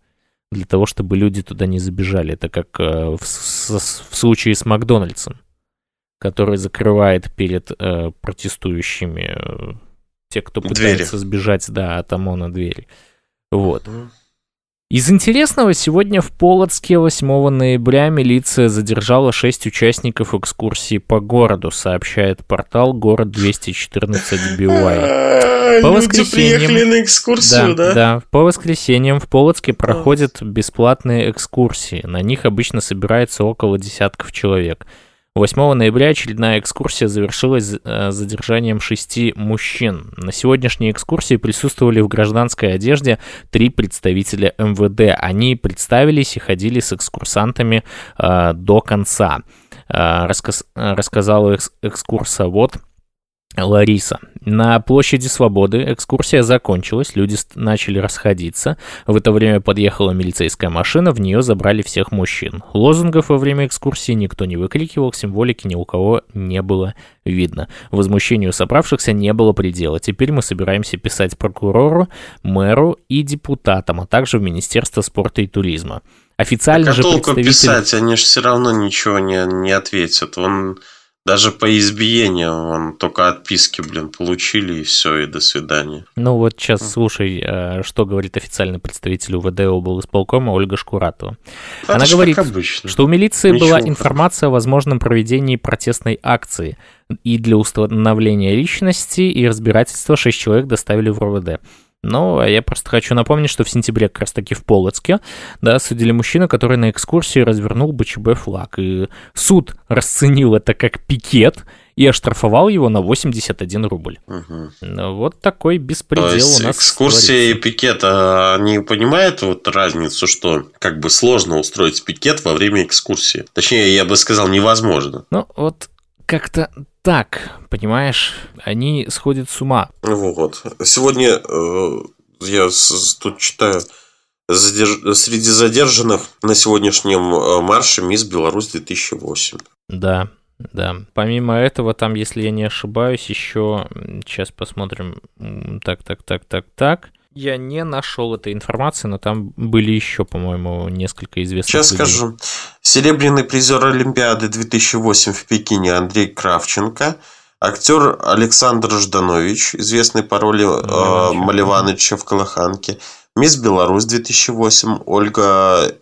для того, чтобы люди туда не забежали. Это как э, в, с- в случае с Макдональдсом, который закрывает перед э, протестующими э, те, кто Двери. пытается сбежать, да, от ОМОНа двери. Вот. Из интересного, сегодня в Полоцке 8 ноября милиция задержала 6 участников экскурсии по городу, сообщает портал город 214 BY. По Люди воскресеньям. приехали на экскурсию, да? да. По воскресеньям в Полоцке проходят бесплатные экскурсии. На них обычно собирается около десятков человек. 8 ноября очередная экскурсия завершилась э, задержанием шести мужчин. На сегодняшней экскурсии присутствовали в гражданской одежде три представителя МВД. Они представились и ходили с экскурсантами э, до конца. Э, рассказ- э, рассказала экс- экскурсовод Лариса. На площади Свободы экскурсия закончилась, люди начали расходиться. В это время подъехала милицейская машина, в нее забрали всех мужчин. Лозунгов во время экскурсии никто не выкрикивал, символики ни у кого не было видно. Возмущению собравшихся не было предела. Теперь мы собираемся писать прокурору, мэру и депутатам, а также в Министерство спорта и туризма. Официально Так, а же толку представитель... писать, они же все равно ничего не, не ответят. Он Даже по избиению он только отписки, блин, получили, и все, и до свидания. Ну вот сейчас слушай, э, что говорит официальный представитель УВД исполкома Ольга Шкуратова. Это Она говорит, что у милиции Ничего была информация о возможном проведении протестной акции, и для установления личности и разбирательства шесть человек доставили в РОВД. Ну, а я просто хочу напомнить, что в сентябре как раз таки в Полоцке, да, судили мужчину, который на экскурсии развернул БЧБ флаг. И суд расценил это как пикет и оштрафовал его на 81 рубль. Мгм. Ну, Вот такой беспредел То есть у нас экскурсия и творится. пикет, а они понимают вот разницу, что как бы сложно устроить пикет во время экскурсии? Точнее, я бы сказал, невозможно. Ну, вот как-то так, понимаешь, они сходят с ума. Вот. Сегодня э, я с- тут читаю задерж- среди задержанных на сегодняшнем э, марше Мисс Беларусь 2008. Да, да. Помимо этого, там, если я не ошибаюсь, еще сейчас посмотрим. Так, так, так, так, так. Я не нашел этой информации, но там были еще, по-моему, несколько известных. Сейчас людей. скажу. Серебряный призер Олимпиады 2008 в Пекине Андрей Кравченко. Актер Александр Жданович, известный по роли э, Маливаныча. В Колоханке. Мисс Беларусь 2008 Ольга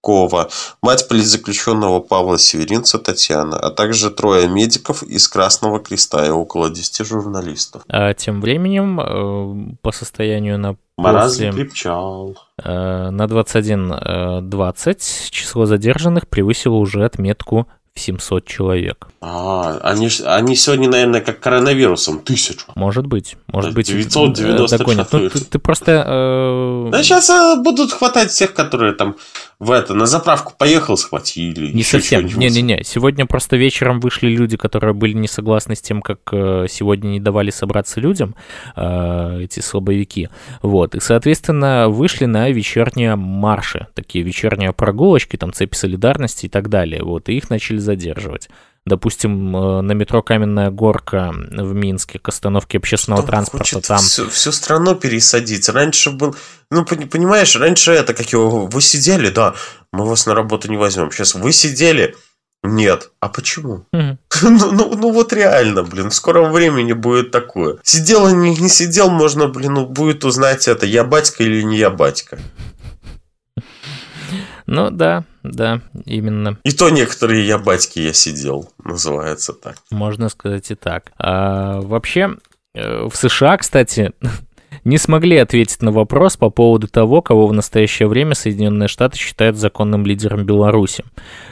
Хиженкова. Мать политзаключенного Павла Северинца Татьяна. А также трое медиков из Красного Креста и около 10 журналистов. А тем временем, э, по состоянию на Мороз после, крепчал. э, на 21.20 число задержанных превысило уже отметку 700 человек. А, они, они сегодня, наверное, как коронавирусом. Тысячу. Может быть, может быть, 990 э, догонят. Ну, ты, ты просто... э, Да сейчас будут хватать всех, которые там в это на заправку поехал, схватили. Не совсем. Не-не-не. Сегодня просто вечером вышли люди, которые были не согласны с тем, как э, сегодня не давали собраться людям, э, эти слабовики. Вот. И, соответственно, вышли на вечерние марши. Такие вечерние прогулочки, там цепи солидарности и так далее. Вот. И их начали задерживать. Допустим, э, на метро Каменная Горка в Минске к остановке общественного Кто транспорта там. Всю, всю страну пересадить. Раньше был... Ну, пони- понимаешь, раньше это, как его... Вы сидели, да, мы вас на работу не возьмем. Сейчас вы сидели, нет. А почему? Мгм. Ну, ну, ну вот реально, блин, в скором времени будет такое. Сидел и не, не сидел, можно, блин, ну, будет узнать это, я батька или не я батька. Ну да, да, именно. И то некоторые я батьки я сидел, называется так. Можно сказать и так. А, вообще, э, в США, кстати, не смогли ответить на вопрос по поводу того, кого в настоящее время Соединенные Штаты считают законным лидером Беларуси.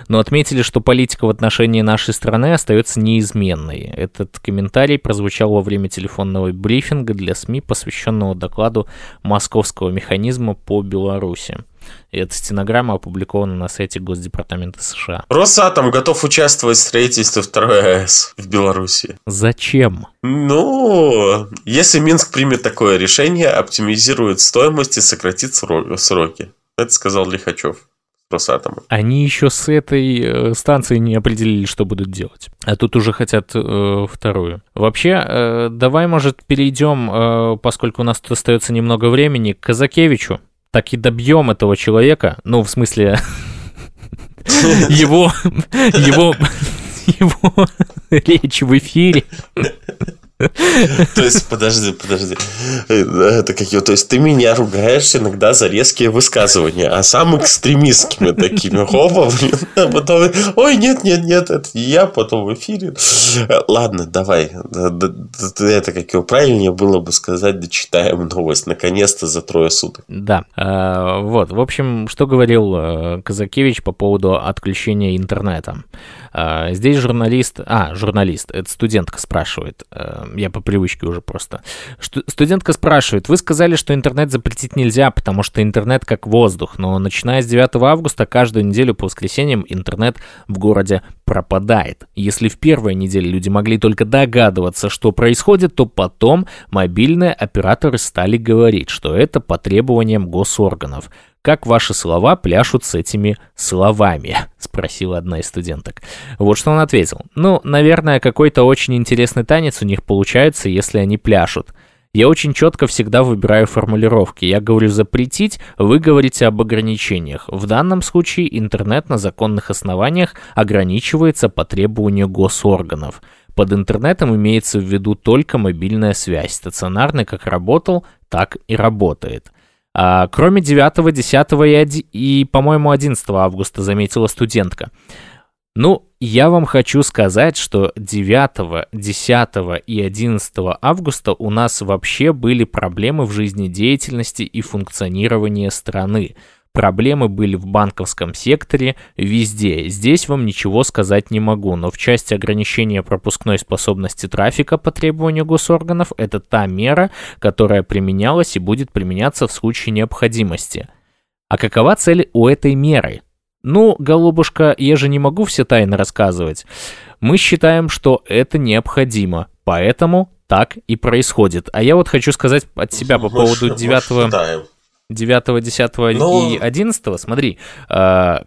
Но отметили, что политика в отношении нашей страны остается неизменной. Этот комментарий прозвучал во время телефонного брифинга для СМИ, посвященного докладу Московского механизма по Беларуси. Эта стенограмма опубликована на сайте Госдепартамента США. Росатом готов участвовать в строительстве второй АЭС в Беларуси. Зачем? Ну, если Минск примет такое решение, оптимизирует стоимость и сократит сро- сроки. Это сказал Лихачев. Росатома. Они еще с этой э, станции не определили, что будут делать. А тут уже хотят э, вторую. Вообще, э, давай, может, перейдем, э, поскольку у нас тут остается немного времени, к Казакевичу. Так и добьем этого человека. Ну, в смысле, его, его, его речь в эфире. То есть, подожди, подожди. Это какие То есть, ты меня ругаешь иногда за резкие высказывания, а сам экстремистскими такими. Хопа, блин. А потом, ой, нет, нет, нет, это я, потом в эфире. Ладно, давай. Да, да, да, Это как его правильнее было бы сказать, дочитаем новость. Наконец-то за трое суток. Да, э, вот, в общем, что говорил э, Казакевич по поводу отключения интернета. Э, Здесь журналист, а, журналист, это студентка спрашивает, э, я по привычке уже просто. Студентка спрашивает, вы сказали, что интернет запретить нельзя, потому что интернет как воздух, но начиная с 9 августа каждую неделю по воскресеньям интернет в городе пропадает. Если в первой неделе люди могли только догадываться, что происходит, то потом мобильные операторы стали говорить, что это по требованиям госорганов. Как ваши слова пляшут с этими словами? Спросила одна из студенток. Вот что он ответил. Ну, наверное, какой-то очень интересный танец у них получается, если они пляшут. Я очень четко всегда выбираю формулировки. Я говорю запретить, вы говорите об ограничениях. В данном случае интернет на законных основаниях ограничивается по требованию госорганов. Под интернетом имеется в виду только мобильная связь. Стационарный как работал, так и работает. А, кроме 9, 10 и, и по-моему, 11 августа, заметила студентка. Ну, я вам хочу сказать, что 9, 10 и 11 августа у нас вообще были проблемы в жизнедеятельности и функционировании страны. Проблемы были в банковском секторе, везде. Здесь вам ничего сказать не могу, но в части ограничения пропускной способности трафика по требованию госорганов это та мера, которая применялась и будет применяться в случае необходимости. А какова цель у этой меры? Ну, голубушка, я же не могу все тайны рассказывать. Мы считаем, что это необходимо, поэтому так и происходит. А я вот хочу сказать от себя по поводу 9 9, 10 Но... и 11, смотри, э,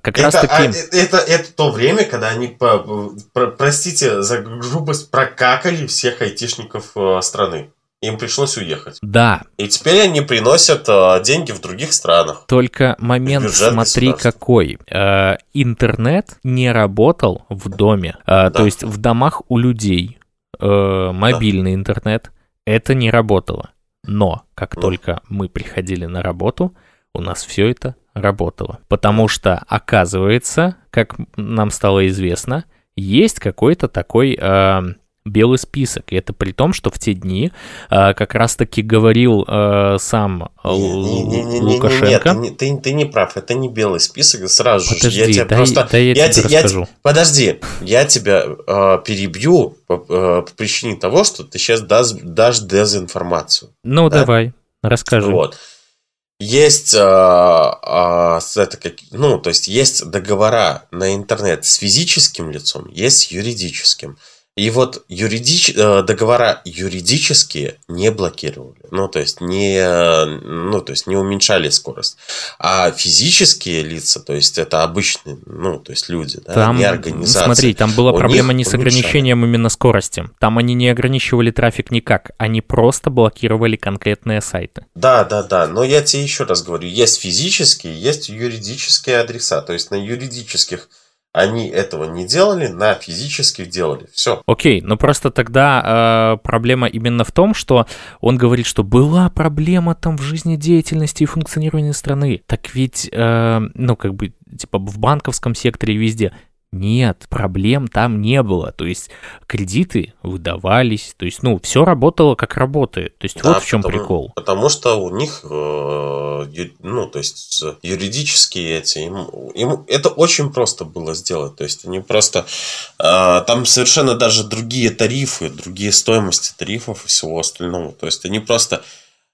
как это, раз таки... А, это, это то время, когда они, по, про, простите за грубость, прокакали всех айтишников э, страны. Им пришлось уехать. Да. И теперь они приносят э, деньги в других странах. Только момент, смотри, какой. Э, интернет не работал в доме. Э, да. То есть в домах у людей э, мобильный да. интернет. Это не работало. Но как только мы приходили на работу, у нас все это работало. Потому что, оказывается, как нам стало известно, есть какой-то такой э, белый список. И это при том, что в те дни э, как раз-таки говорил э, сам не, не, не, Лукашенко. Нет, ты, ты не прав, это не белый список. Сразу Подожди, же, я тебя дай, просто... Дай я, я тебе я, расскажу. подожди, я тебя э, перебью по, э, по причине того, что ты сейчас дашь, дашь дезинформацию. Ну, да? давай, расскажи. Вот. Есть, а, а, это как, ну, то есть есть договора на интернет с физическим лицом, есть с юридическим. И вот юридич... Э, договора юридические не блокировали. Ну, то есть не, ну, то есть не уменьшали скорость. А физические лица, то есть это обычные, ну, то есть люди, да, там, не организации. Смотри, там была проблема не с ограничением именно скорости. Там они не ограничивали трафик никак. Они просто блокировали конкретные сайты. Да, да, да. Но я тебе еще раз говорю, есть физические, есть юридические адреса. То есть на юридических они этого не делали, на физических делали. Все. Окей, но просто тогда э, проблема именно в том, что он говорит, что была проблема там в жизнедеятельности и функционировании страны. Так ведь, э, ну, как бы, типа в банковском секторе везде нет, проблем там не было. То есть кредиты выдавались, то есть, ну, все работало как работает. То есть да, вот в чем потому, прикол. Потому что у них, э, ну, то есть юридические эти, им, им это очень просто было сделать. То есть они просто, э, там совершенно даже другие тарифы, другие стоимости тарифов и всего остального. То есть они просто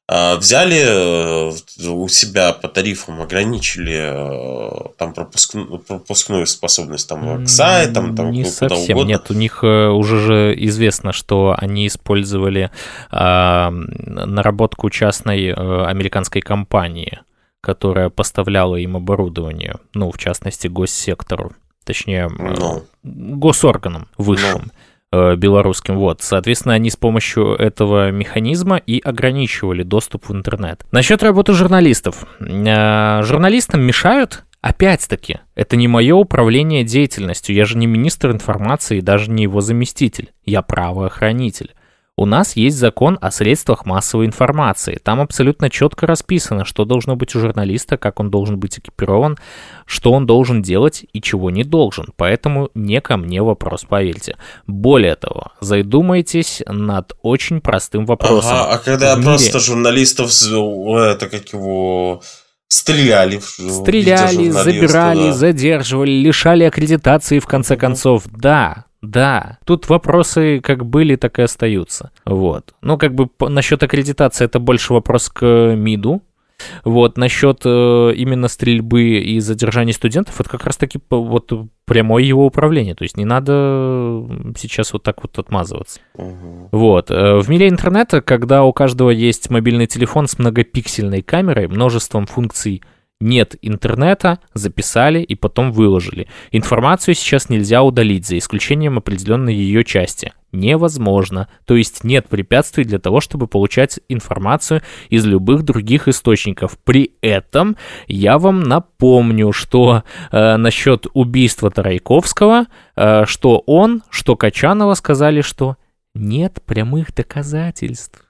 взяли э, у себя по тарифам, ограничили э, там пропускную, пропускную способность там к сайтам, там Не совсем, угодно. нет, у них э, уже же известно, что они использовали э, наработку частной э, американской компании, которая поставляла им оборудование, ну, в частности, госсектору, точнее. Ну. госорганам высшим. No. Э, белорусским. Вот, соответственно, они с помощью этого механизма и ограничивали доступ в интернет. Насчет работы журналистов. Э, журналистам мешают Опять-таки, это не мое управление деятельностью, я же не министр информации и даже не его заместитель, я правоохранитель. У нас есть закон о средствах массовой информации. Там абсолютно четко расписано, что должно быть у журналиста, как он должен быть экипирован, что он должен делать и чего не должен. Поэтому не ко мне вопрос, поверьте. Более того, задумайтесь над очень простым вопросом. Ага, а когда В просто журналистов, это как его стреляли. Стреляли, забирали, да. задерживали, лишали аккредитации в конце концов. Да, да, тут вопросы как были, так и остаются. Вот. Ну, как бы насчет аккредитации это больше вопрос к МИДу. Вот, насчет э, именно стрельбы и задержания студентов, это как раз-таки вот прямое его управление. То есть не надо сейчас вот так вот отмазываться. Угу. Вот. Э, в мире интернета, когда у каждого есть мобильный телефон с многопиксельной камерой, множеством функций Нет интернета, записали и потом выложили. Информацию сейчас нельзя удалить, за исключением определенной ее части. Невозможно. То есть нет препятствий для того, чтобы получать информацию из любых других источников. При этом я вам напомню, что э, насчет убийства Тарайковского, э, что он, что Качанова сказали, что нет прямых доказательств.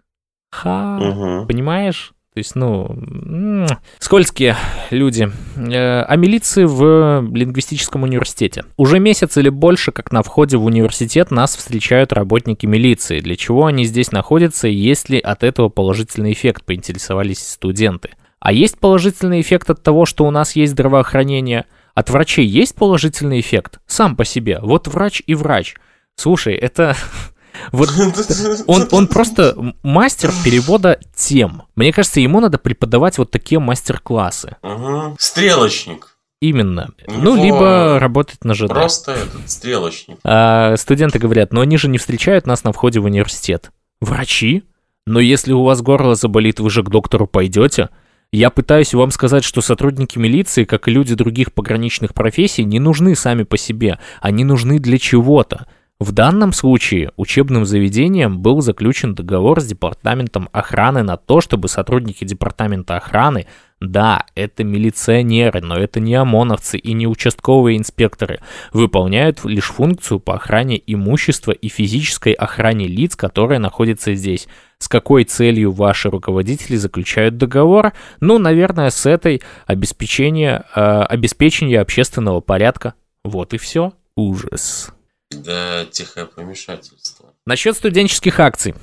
Ха, угу. понимаешь? То есть, ну, скользкие люди. Э, о милиции в лингвистическом университете. Уже месяц или больше, как на входе в университет, нас встречают работники милиции. Для чего они здесь находятся и есть ли от этого положительный эффект, поинтересовались студенты. А есть положительный эффект от того, что у нас есть здравоохранение? От врачей есть положительный эффект? Сам по себе. Вот врач и врач. Слушай, это Вот он, он просто мастер перевода тем. Мне кажется, ему надо преподавать вот такие мастер-классы. Угу. Стрелочник. Именно. Ну, либо работать на ЖД. Просто этот стрелочник. А, студенты говорят, но они же не встречают нас на входе в университет. Врачи? Но если у вас горло заболит, вы же к доктору пойдете? Я пытаюсь вам сказать, что сотрудники милиции, как и люди других пограничных профессий, не нужны сами по себе. Они нужны для чего-то. В данном случае учебным заведением был заключен договор с Департаментом охраны на то, чтобы сотрудники Департамента охраны, да, это милиционеры, но это не ОМОНовцы и не участковые инспекторы, выполняют лишь функцию по охране имущества и физической охране лиц, которые находятся здесь. С какой целью ваши руководители заключают договор? Ну, наверное, с этой обеспечения, э, обеспечения общественного порядка. Вот и все. Ужас. Да, тихое помешательство. Насчет студенческих акций.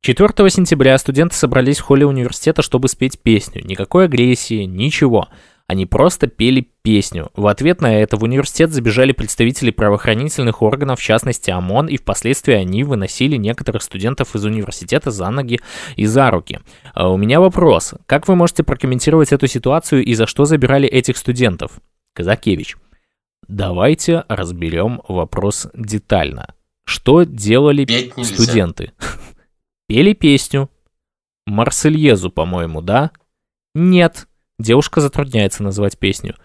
4 сентября студенты собрались в холле университета, чтобы спеть песню. Никакой агрессии, ничего. Они просто пели песню. В ответ на это в университет забежали представители правоохранительных органов, в частности ОМОН, и впоследствии они выносили некоторых студентов из университета за ноги и за руки. А у меня вопрос. Как вы можете прокомментировать эту ситуацию и за что забирали этих студентов? Казакевич. Давайте разберем вопрос детально. Что делали студенты? Пели песню. Марсельезу, по-моему, да? Нет. Девушка затрудняется назвать песню.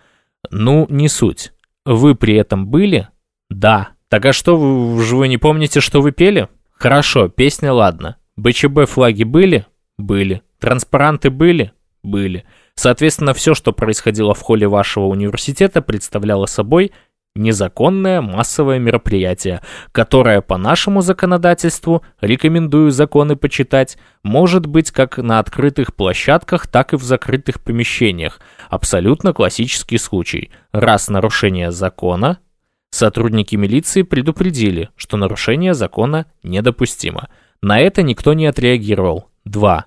Ну, не суть. Вы при этом были? Да. Так а что, вы, вы не помните, что вы пели? Хорошо, песня ладно. БЧБ флаги были? Были. Транспаранты были? Были. Соответственно, все, что происходило в холле вашего университета, представляло собой незаконное массовое мероприятие, которое по нашему законодательству, рекомендую законы почитать, может быть как на открытых площадках, так и в закрытых помещениях. Абсолютно классический случай. Раз нарушение закона, сотрудники милиции предупредили, что нарушение закона недопустимо. На это никто не отреагировал. 2.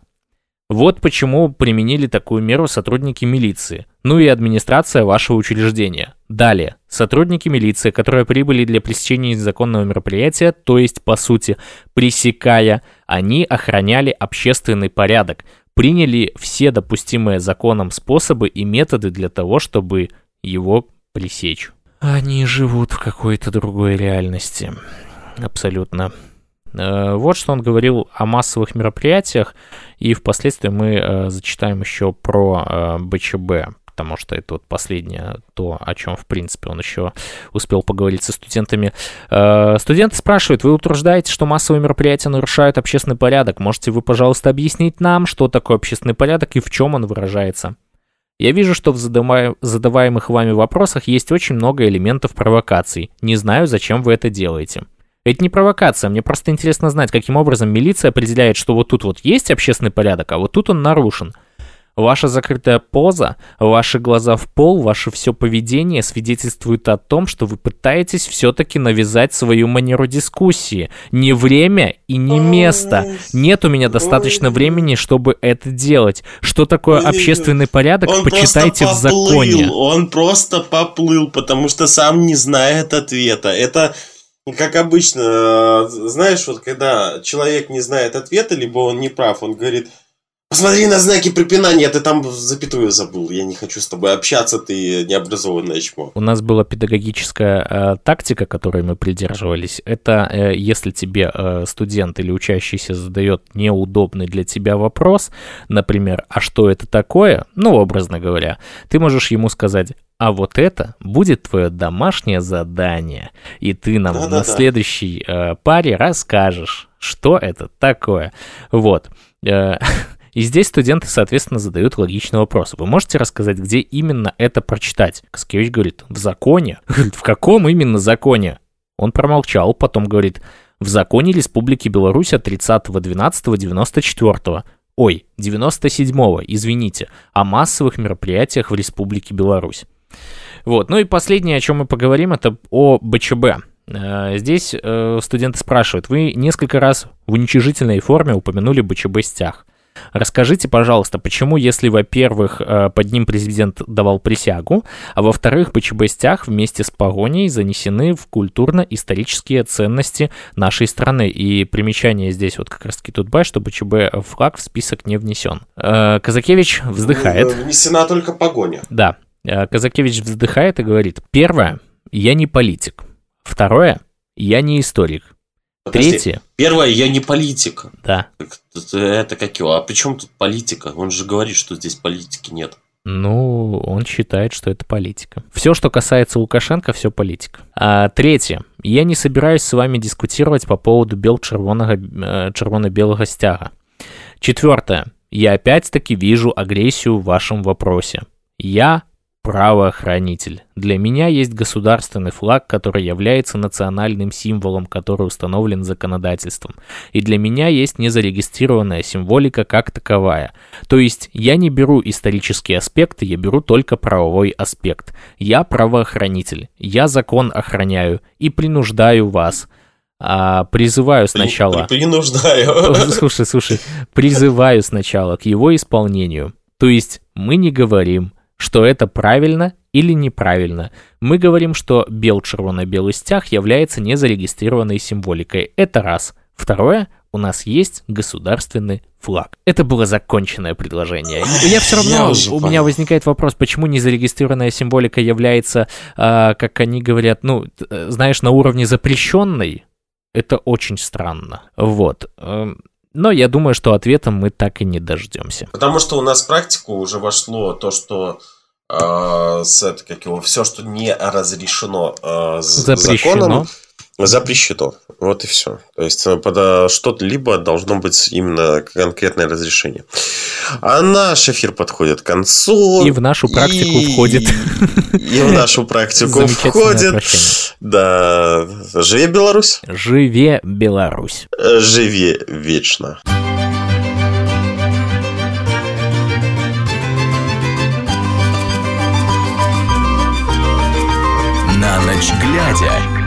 Вот почему применили такую меру сотрудники милиции, ну и администрация вашего учреждения. Далее, сотрудники милиции, которые прибыли для пресечения незаконного мероприятия, то есть, по сути, пресекая, они охраняли общественный порядок, приняли все допустимые законом способы и методы для того, чтобы его пресечь. Они живут в какой-то другой реальности. Абсолютно. Э, вот что он говорил о массовых мероприятиях, и впоследствии мы э, зачитаем еще про э, БЧБ, потому что это вот последнее то, о чем, в принципе, он еще успел поговорить со студентами. Студенты спрашивают, вы утверждаете, что массовые мероприятия нарушают общественный порядок. Можете вы, пожалуйста, объяснить нам, что такое общественный порядок и в чем он выражается? Я вижу, что в задаваемых вами вопросах есть очень много элементов провокаций. Не знаю, зачем вы это делаете. Это не провокация, мне просто интересно знать, каким образом милиция определяет, что вот тут вот есть общественный порядок, а вот тут он нарушен. Ваша закрытая поза, ваши глаза в пол, ваше все поведение свидетельствует о том, что вы пытаетесь все-таки навязать свою манеру дискуссии. Не время и не место. Нет у меня достаточно времени, чтобы это делать. Что такое общественный порядок, он почитайте в законе. Он просто поплыл, потому что сам не знает ответа. Это как обычно, знаешь, вот когда человек не знает ответа, либо он не прав, он говорит, Посмотри на знаки препинания, ты там запятую забыл. Я не хочу с тобой общаться, ты необразованное чмо. У нас была педагогическая э, тактика, которой мы придерживались. Это э, если тебе э, студент или учащийся задает неудобный для тебя вопрос, например, а что это такое, ну, образно говоря, ты можешь ему сказать, а вот это будет твое домашнее задание, и ты нам Да-да-да. на следующей э, паре расскажешь, что это такое. Вот. Э, И здесь студенты, соответственно, задают логичный вопрос. Вы можете рассказать, где именно это прочитать? Каскевич говорит, в законе. В каком именно законе? Он промолчал, потом говорит, в законе Республики Беларусь от 30.12.94. Ой, 97-го, извините, о массовых мероприятиях в Республике Беларусь. Вот, ну и последнее, о чем мы поговорим, это о БЧБ. Э, здесь э, студенты спрашивают, вы несколько раз в уничижительной форме упомянули БЧБ стяг. Расскажите, пожалуйста, почему, если, во-первых, э, под ним президент давал присягу, а во-вторых, ПЧБ стяг вместе с погоней занесены в культурно-исторические ценности нашей страны. И примечание здесь вот как раз-таки тут бай, что ПЧБ флаг в список не внесен. Казакевич вздыхает. Внесена только погоня. Да. Э, Казакевич вздыхает и говорит, первое, я не политик. Второе, я не историк. Подожди. Третье. Первое, я не политик. Да. Это как его? А при чем тут политика? Он же говорит, что здесь политики нет. Ну, он считает, что это политика. Все, что касается Лукашенко, все политика. А, третье. Я не собираюсь с вами дискутировать по поводу бел-червоного, э, червоно-белого стяга. Четвертое. Я опять-таки вижу агрессию в вашем вопросе. Я правоохранитель. Для меня есть государственный флаг, который является национальным символом, который установлен законодательством. И для меня есть незарегистрированная символика как таковая. То есть я не беру исторические аспекты, я беру только правовой аспект. Я правоохранитель, я закон охраняю и принуждаю вас а, призываю сначала... Принуждаю. Слушай, слушай, призываю сначала к его исполнению. То есть мы не говорим, что это правильно или неправильно. Мы говорим, что бел-червоно-белый стяг является незарегистрированной символикой. Это раз. Второе, у нас есть государственный флаг. Это было законченное предложение. Я все равно, Я у меня возникает вопрос, почему незарегистрированная символика является, э, как они говорят, ну, знаешь, на уровне запрещенной. Это очень странно. Вот. Но я думаю, что ответом мы так и не дождемся. Потому что у нас в практику уже вошло то, что э, с, это, как его, все, что не разрешено э, Запрещено. законом, запрещено. Вот и все. То есть э, под что-то либо должно быть именно конкретное разрешение. А наш эфир подходит к концу. И в нашу практику и... входит. И в нашу практику входит. Да. Живе Беларусь. Живе Беларусь. Живи вечно. На ночь глядя.